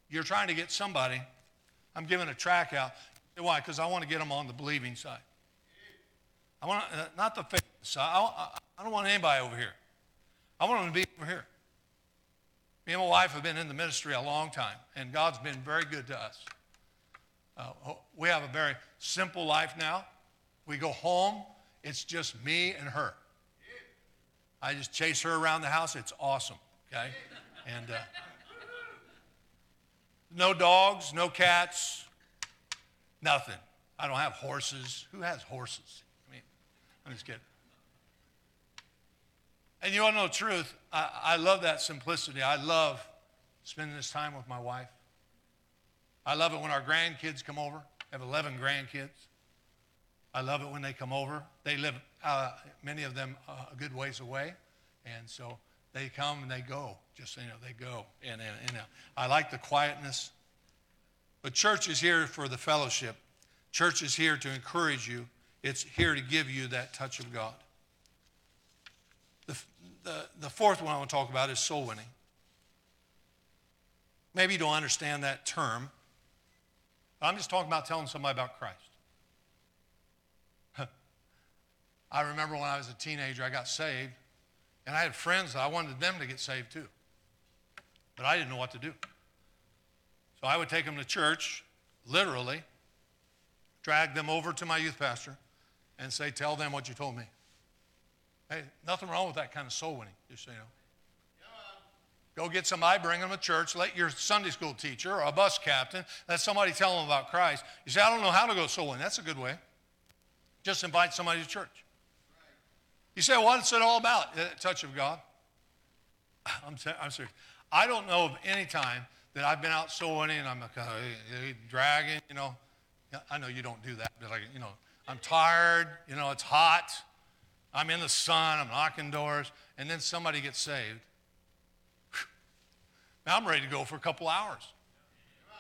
you're trying to get somebody. I'm giving a tract out. Why? Because I want to get them on the believing side. I want uh, not the faith side. I, I, I don't want anybody over here. I want them to be over here. Me and my wife have been in the ministry a long time, and God's been very good to us. Uh, we have a very simple life now. We go home, it's just me and her. I just chase her around the house. It's awesome, okay? And uh, no dogs, no cats, nothing. I don't have horses. Who has horses? I mean, I'm just kidding. And you to know the truth? I, I love that simplicity. I love spending this time with my wife. I love it when our grandkids come over. I have 11 grandkids. I love it when they come over. They live, uh, many of them, uh, a good ways away. And so they come and they go. Just you know, they go. And, and, and uh, I like the quietness. But church is here for the fellowship. Church is here to encourage you. It's here to give you that touch of God. The, fourth one I want to talk about is soul winning. Maybe you don't understand that term. I'm just talking about telling somebody about Christ. <laughs> I remember when I was a teenager, I got saved, and I had friends that I wanted them to get saved too. But I didn't know what to do. So I would take them to church, literally, drag them over to my youth pastor, and say, Tell them what you told me. Hey, nothing wrong with that kind of soul winning, just so you know. Go get somebody, bring them to church, let your Sunday school teacher or a bus captain, let somebody tell them about Christ. You say, I don't know how to go soul winning. That's a good way. Just invite somebody to church. You say, what's it all about? The touch of God. <sighs> I'm, I'm serious. I don't know of any time that I've been out soul winning and I'm like, uh, dragging, you know. I know you don't do that, but like, you know, I'm tired, you know, it's hot. I'm in the sun, I'm knocking doors, and then somebody gets saved. Now I'm ready to go for a couple hours.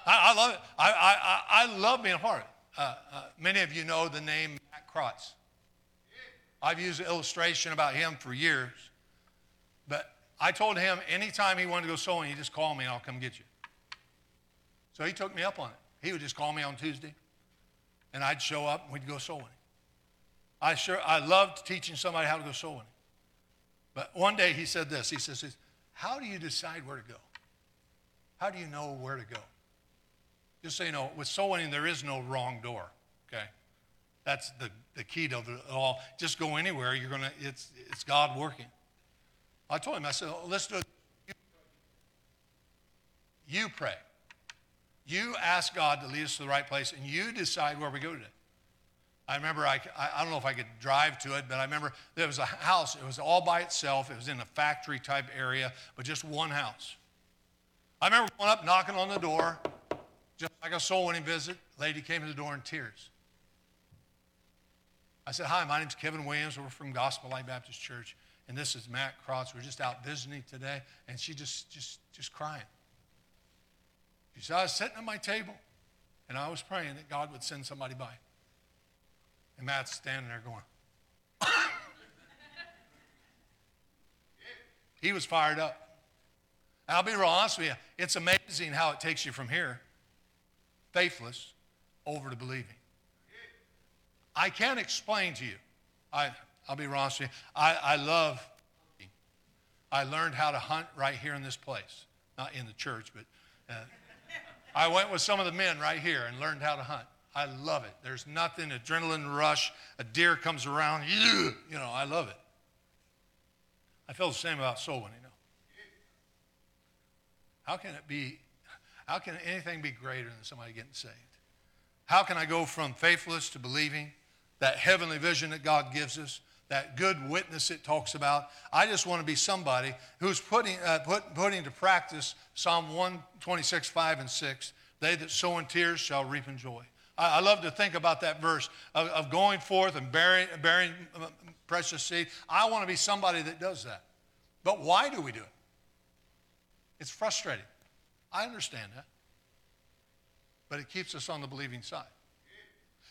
I, I love it. I, I, I love being a part. Uh, uh, many of you know the name Matt Krotz. I've used an illustration about him for years. But I told him anytime he wanted to go sowing, he just call me and I'll come get you. So he took me up on it. He would just call me on Tuesday, and I'd show up and we'd go winning. I sure I loved teaching somebody how to go soul winning. But one day he said this. He says, "How do you decide where to go? How do you know where to go?" Just so you know, with soul winning, there is no wrong door. Okay, that's the, the key to it all. Just go anywhere. You're gonna. It's it's God working. I told him. I said, oh, "Let's do it. You pray. You ask God to lead us to the right place, and you decide where we go today." I remember, I, I don't know if I could drive to it, but I remember there was a house. It was all by itself. It was in a factory type area, but just one house. I remember going up, knocking on the door, just like a soul winning visit. Lady came to the door in tears. I said, Hi, my name's Kevin Williams. We're from Gospel Light Baptist Church, and this is Matt Krotz. We're just out visiting today. And she just, just, just crying. She said, I was sitting at my table, and I was praying that God would send somebody by. And Matt's standing there going, <coughs> he was fired up. I'll be real honest with you. It's amazing how it takes you from here, faithless, over to believing. I can't explain to you. I, I'll be honest with you. I, I love, I learned how to hunt right here in this place. Not in the church, but uh, I went with some of the men right here and learned how to hunt. I love it. There's nothing, adrenaline rush, a deer comes around, you know, I love it. I feel the same about soul winning now. How can it be, how can anything be greater than somebody getting saved? How can I go from faithless to believing? That heavenly vision that God gives us, that good witness it talks about. I just want to be somebody who's putting, uh, put, putting to practice Psalm 126, 5, and 6. They that sow in tears shall reap in joy. I, I love to think about that verse of, of going forth and bearing, bearing precious seed. I want to be somebody that does that. But why do we do it? It's frustrating. I understand that. But it keeps us on the believing side.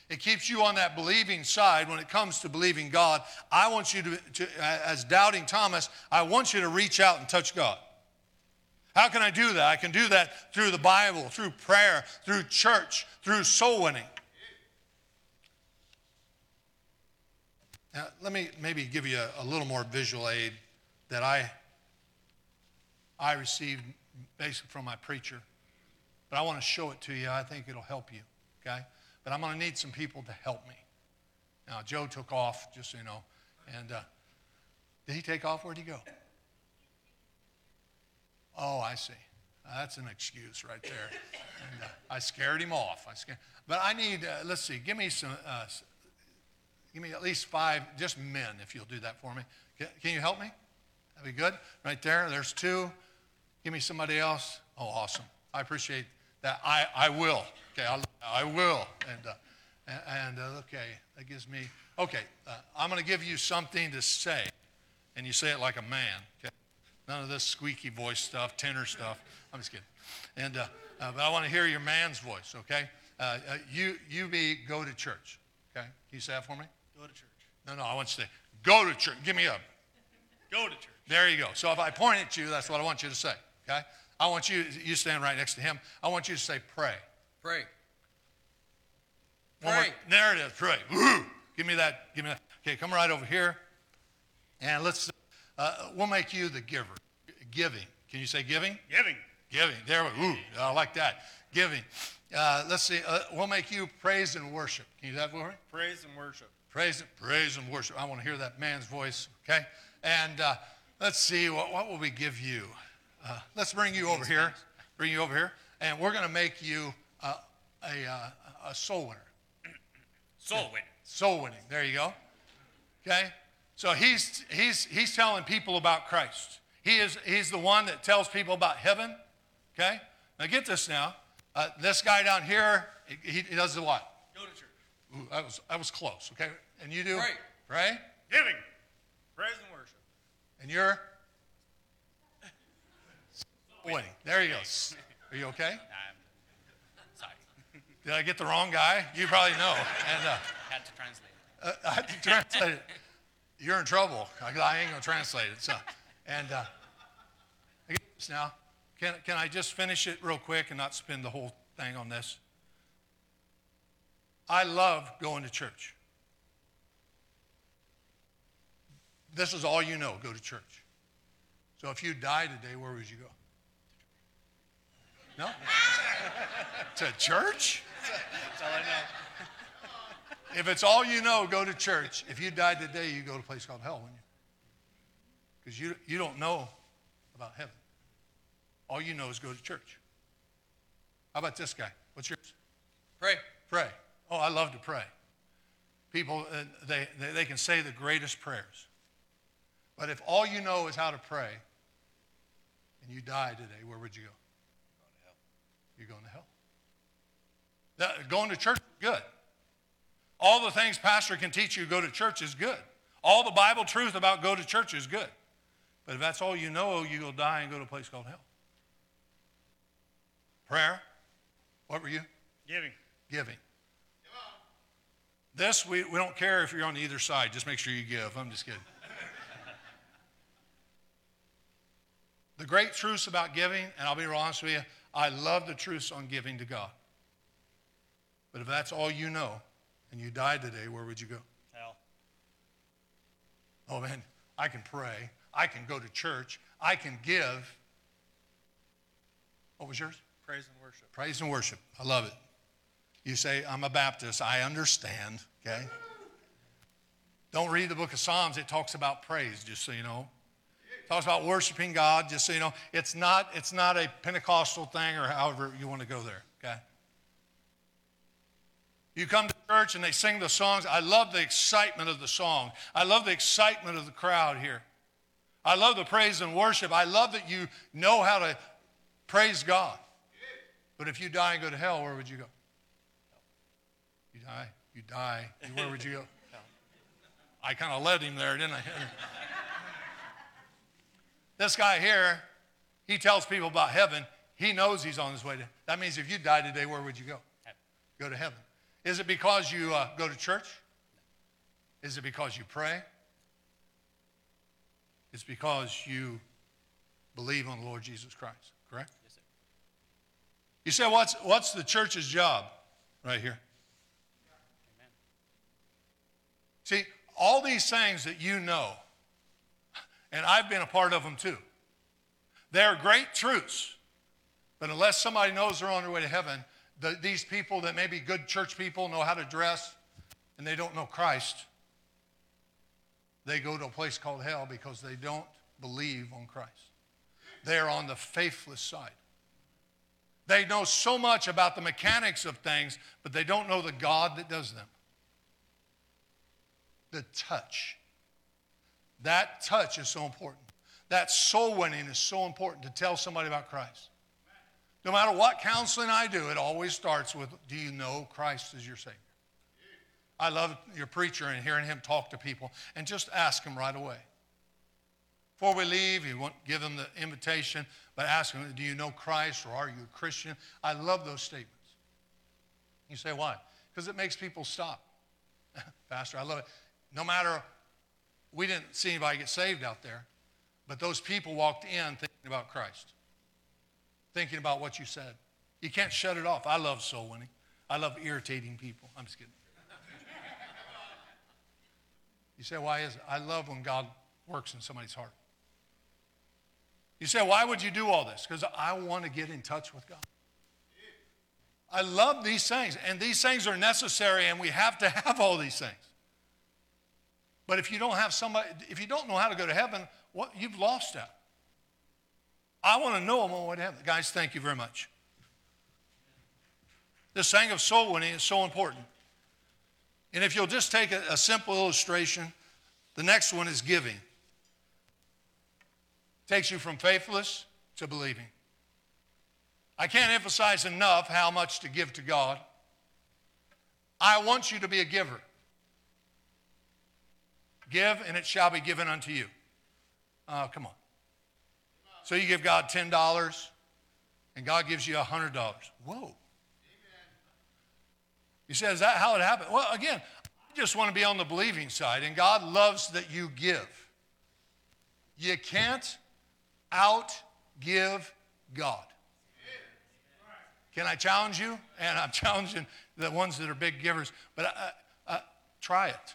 It keeps you on that believing side when it comes to believing God. I want you to, to, as doubting Thomas, I want you to reach out and touch God. How can I do that? I can do that through the Bible, through prayer, through church, through soul winning. Now, let me maybe give you a, a little more visual aid that I, I received basically from my preacher. But I want to show it to you. I think it'll help you, okay? But I'm going to need some people to help me. Now, Joe took off, just so you know. And uh, did he take off? Where'd he go? Oh, I see. That's an excuse right there. And, uh, I scared him off. I scared. But I need, uh, let's see, give me some, uh, give me at least five, just men, if you'll do that for me. Can, can you help me? That'd be good. Right there, there's two. Give me somebody else. Oh, awesome. I appreciate that I, I will. Okay, I'll, I will. And, uh, and uh, okay, that gives me, okay, uh, I'm going to give you something to say. And you say it like a man. Okay? None of this squeaky voice stuff, tenor stuff. I'm just kidding. And, uh, uh, but I want to hear your man's voice, okay? Uh, you, you be, go to church, okay? Can you say that for me? Go to church. No, no, I want you to say, go to church. Give me a, Go to church. there you go. So if I point at you, that's what I want you to say, okay? I want you, you stand right next to him. I want you to say, pray. Pray. One more- Pray. there it is, pray. Woo! Give me that, give me that. Okay, come right over here. And let's, uh, we'll make you the giver. Giving. Can you say giving? Giving. Giving. There we go. Ooh, I like that. Giving. Uh, let's see. Uh, we'll make you praise and worship. Can you do that for me? Praise and worship. Praise, praise and worship. I want to hear that man's voice. Okay. And uh, let's see. What, what will we give you? Uh, let's bring you over here. Bring you over here, and we're going to make you uh, a, uh, a soul winner. Soul winning. Soul winning. There you go. Okay? So he's, he's, he's telling people about Christ. He is, he's the one that tells people about heaven. Okay? Now get this now. Uh, this guy down here, he, he does the what? Go to church. Ooh, that was, that was close. Okay? And you do? Pray. Pray? Giving. Praise and worship. And you're? Winning. There he goes. Are you okay? <laughs> I'm sorry. Did I get the wrong guy? You probably know. And uh, Had to translate. uh, <laughs> I had to translate it. You're in trouble. I, I ain't gonna translate it. So, <laughs> and uh, I get this now. Can can I just finish it real quick and not spend the whole thing on this? I love going to church. This is all you know. Go to church. So if you die today, where would you go? No. <laughs> to church? That's all I know. If it's all you know, go to church. If you died today, you go to a place called hell, wouldn't you? Because you, you don't know about heaven. All you know is go to church. How about this guy? What's yours? Pray. Pray. Oh, I love to pray. People, uh, they, they, they can say the greatest prayers. But if all you know is how to pray and you die today, where would you go? You're going to hell. That- going to church is good. All the things pastor can teach you go to church is good. All the Bible truth about go to church is good. But if that's all you know, you will die and go to a place called hell. Prayer. What were you? Giving. Giving. This, we, we don't care if you're on either side. Just make sure you give. I'm just kidding. the great truths about giving, and I'll be real honest with you, I love the truths on giving to God. But if that's all you know, and you died today, where would you go? Hell. Oh man, I can pray. I can go to church. I can give. What was yours? Praise and worship. Praise and worship. I love it. You say, I'm a Baptist. I understand, okay? Don't read the book of Psalms. It talks about praise, just so you know. It Talks about worshiping God, just so you know. It's not, it's not a Pentecostal thing or however you want to go there, okay? You come to church and they sing the songs. I love the excitement of the song. I love the excitement of the crowd here. I love the praise and worship. I love that you know how to praise God. But if you die and go to hell, where would you go? You die, you die. Where would you go? I kind of led him there, didn't I? <laughs> this guy here, he tells people about heaven. He knows he's on his way to. That means if you die today, where would you go? Go to heaven. Is it because you uh, go to church? Is it because you pray? It's because you believe on the Lord Jesus Christ, correct? Yes, sir. You say, what's, what's the church's job? Right here. Amen. See, all these things that you know, and I've been a part of them too, they're great truths. But unless somebody knows they're on their way to heaven, the, these people that may be good church people know how to dress and they don't know Christ, they go to a place called hell because they don't believe on Christ. They're on the faithless side. They know so much about the mechanics of things, but they don't know the God that does them. The touch. That touch is so important. That soul winning is so important to tell somebody about Christ. No matter what counseling I do, it always starts with Do you know Christ as your Savior? I love your preacher and hearing him talk to people and just ask him right away. Before we leave, you won't give them the invitation, but ask them, Do you know Christ or are you a Christian? I love those statements. You say, Why? Because it makes people stop. <laughs> Pastor, I love it. No matter, we didn't see anybody get saved out there, but those people walked in thinking about Christ, thinking about what you said. You can't shut it off. I love soul winning. I love irritating people. I'm just kidding. You say, why is it? I love when God works in somebody's heart. You say, why would you do all this? Because I want to get in touch with God. I love these things, and these things are necessary, and we have to <laughs> have all these things. But if you don't have somebody, if you don't know how to go to heaven, what you've lost out. I want to know I'm on way heaven. Guys, thank you very much. This thing of soul winning is so important. And if you'll just take a, a simple illustration, the next one is giving. Takes you from faithless to believing. I can't emphasize enough how much to give to God. I want you to be a giver. Give, and it shall be given unto you. Oh, come on. So you give God $10, and God gives you $100. Whoa. You say, is that how it happened? Well, again, I just want to be on the believing side, and God loves that you give. You can't outgive God. Can I challenge you? And I'm <laughs> challenging the ones that are big givers, but uh, uh, try it.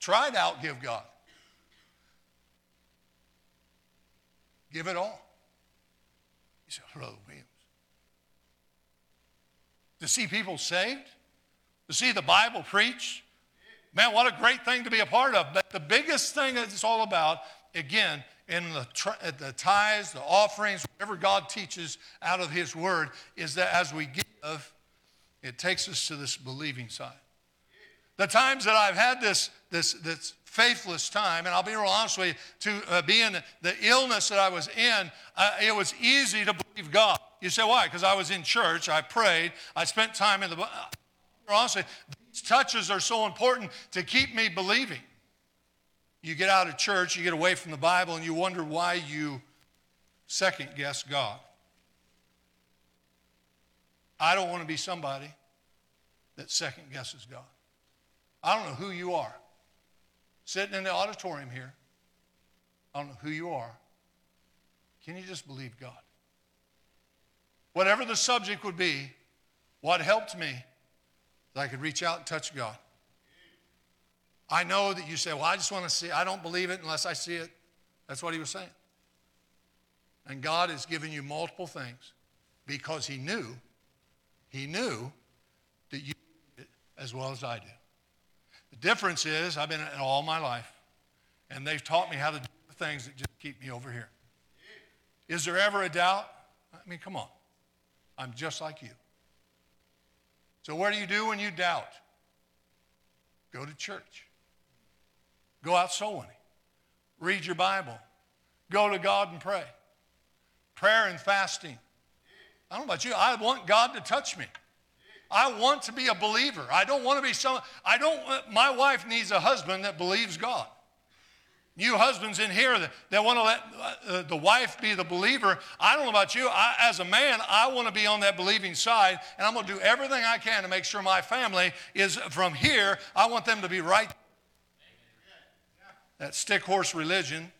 Try to outgive God. Give it all. You say, Brother Williams. To see people saved, to see the Bible preached, man, what a great thing to be a part of. But the biggest thing that it's all about, again, in the, the tithes, the offerings, whatever God teaches out of His Word, is that as we give, it takes us to this believing side. The times that I've had this, this, this faithless time, and I'll be real honest with you, to uh, be in the illness that I was in, uh, it was easy to believe God. You say, why? Because I was in church, I prayed, I spent time in the. Honestly, these touches are so important to keep me believing. You get out of church, you get away from the Bible, and you wonder why you second guess God. I don't want to be somebody that second guesses God. I don't know who you are. Sitting in the auditorium here, I don't know who you are. Can you just believe God? Whatever the subject would be, what helped me is I could reach out and touch God. I know that you say, Well, I just want to see, I don't believe it unless I see it. That's what he was saying. And God has given you multiple things because he knew, he knew that you as well as I do. Difference is I've been in it all my life, and they've taught me how to do things that just keep me over here. Is there ever a doubt? I mean, come on. I'm just like you. So, what do you do when you doubt? Go to church. Go out soul winning. Read your Bible. Go to God and pray. Prayer and fasting. I don't know about you. I want God to touch me. I want to be a believer. I don't want to be some. I don't. My wife needs a husband that believes God. You husbands in here that, that want to let uh, the wife be the believer, I don't know about you. I, as a man, I want to be on that believing side, and I'm going to do everything I can to make sure my family is from here. I want them to be right. That stick horse religion.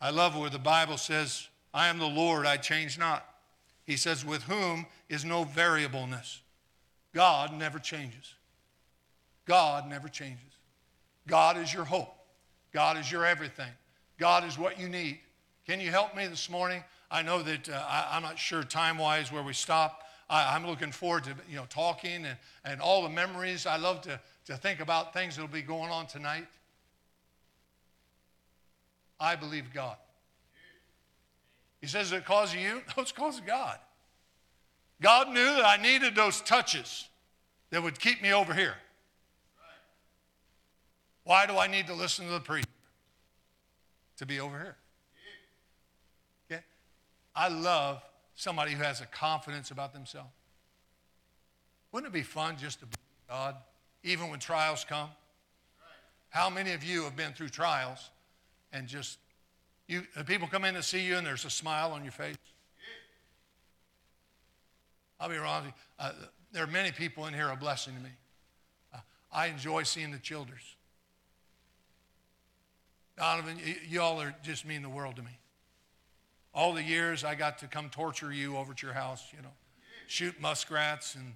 I love where the Bible says, I am the Lord, I change not. He says, with whom is no variableness. God never changes. God never changes. God is your hope. God is your everything. God is what you need. Can you help me this morning? I know that uh, I, am not sure time wise where we stop. I, am looking forward to you know talking and, and all the memories. I love to, to think about things that will be going on tonight. I believe God. He says, it because of you? <laughs> No, it's of God. God knew that I needed those touches that would keep me over here. Why do I need to listen to the preacher? To be over here. I love somebody who has a confidence about themselves. Wouldn't it be fun just to be God, even when trials come? How many of you have been through trials and just you people come in to see you and there's a smile on your face? I'll be wrong. Uh, there are many people in here a blessing to me. Uh, I enjoy seeing the children. Donovan, y'all are just mean the world to me. All the years I got to come torture you over at your house, you know, shoot muskrats and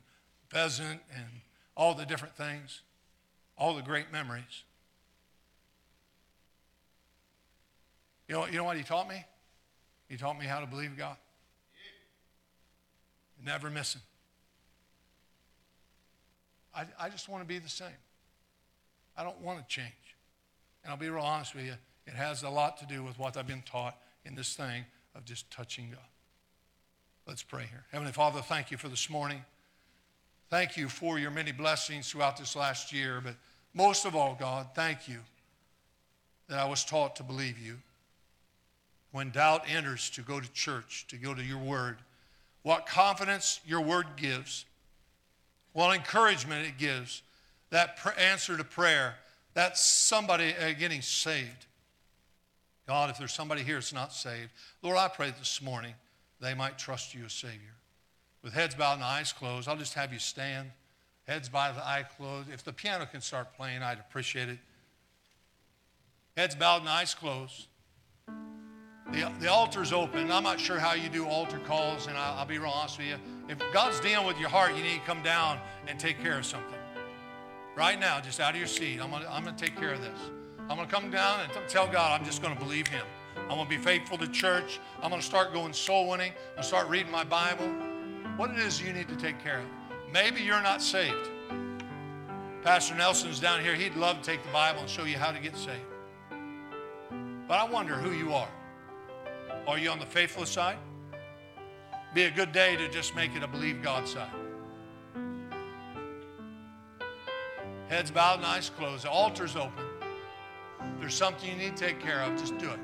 pheasant and all the different things, all the great memories. You know, you know what he taught me? He taught me how to believe God. Never missing. I, I just want to be the same. I don't want to change. And I'll be real honest with you, it has a lot to do with what I've been taught in this thing of just touching God. Let's pray here. Heavenly Father, thank you for this morning. Thank you for your many blessings throughout this last year. But most of all, God, thank you that I was taught to believe you. When doubt enters, to go to church, to go to your word. What confidence your word gives. What encouragement it gives. That pr- answer to prayer that somebody uh, getting saved. God, if there's somebody here that's not saved, Lord, I pray this morning they might trust you as Savior. With heads bowed and eyes closed, I'll just have you stand. Heads bowed, and eye closed. If the piano can start playing, I'd appreciate it. Heads bowed and eyes closed. The, the altar's open. I'm not sure how you do altar calls, and I'll, I'll be real honest with you. If God's dealing with your heart, you need to come down and take care of something right now, just out of your seat. I'm going to I'm going to take care of this. I'm going to come down and tell God I'm just going to believe Him. I'm going to be faithful to church. I'm going to start going soul winning. I'm going to start reading my Bible. What it is you need to take care of. Maybe you're not saved. Pastor Nelson's down here. He'd love to take the Bible and show you how to get saved. But I wonder who you are. Are you on the faithless side? Be a good day to just make it a believe God side. Heads bowed and eyes closed. The altar's open. If there's something you need to take care of, just do it.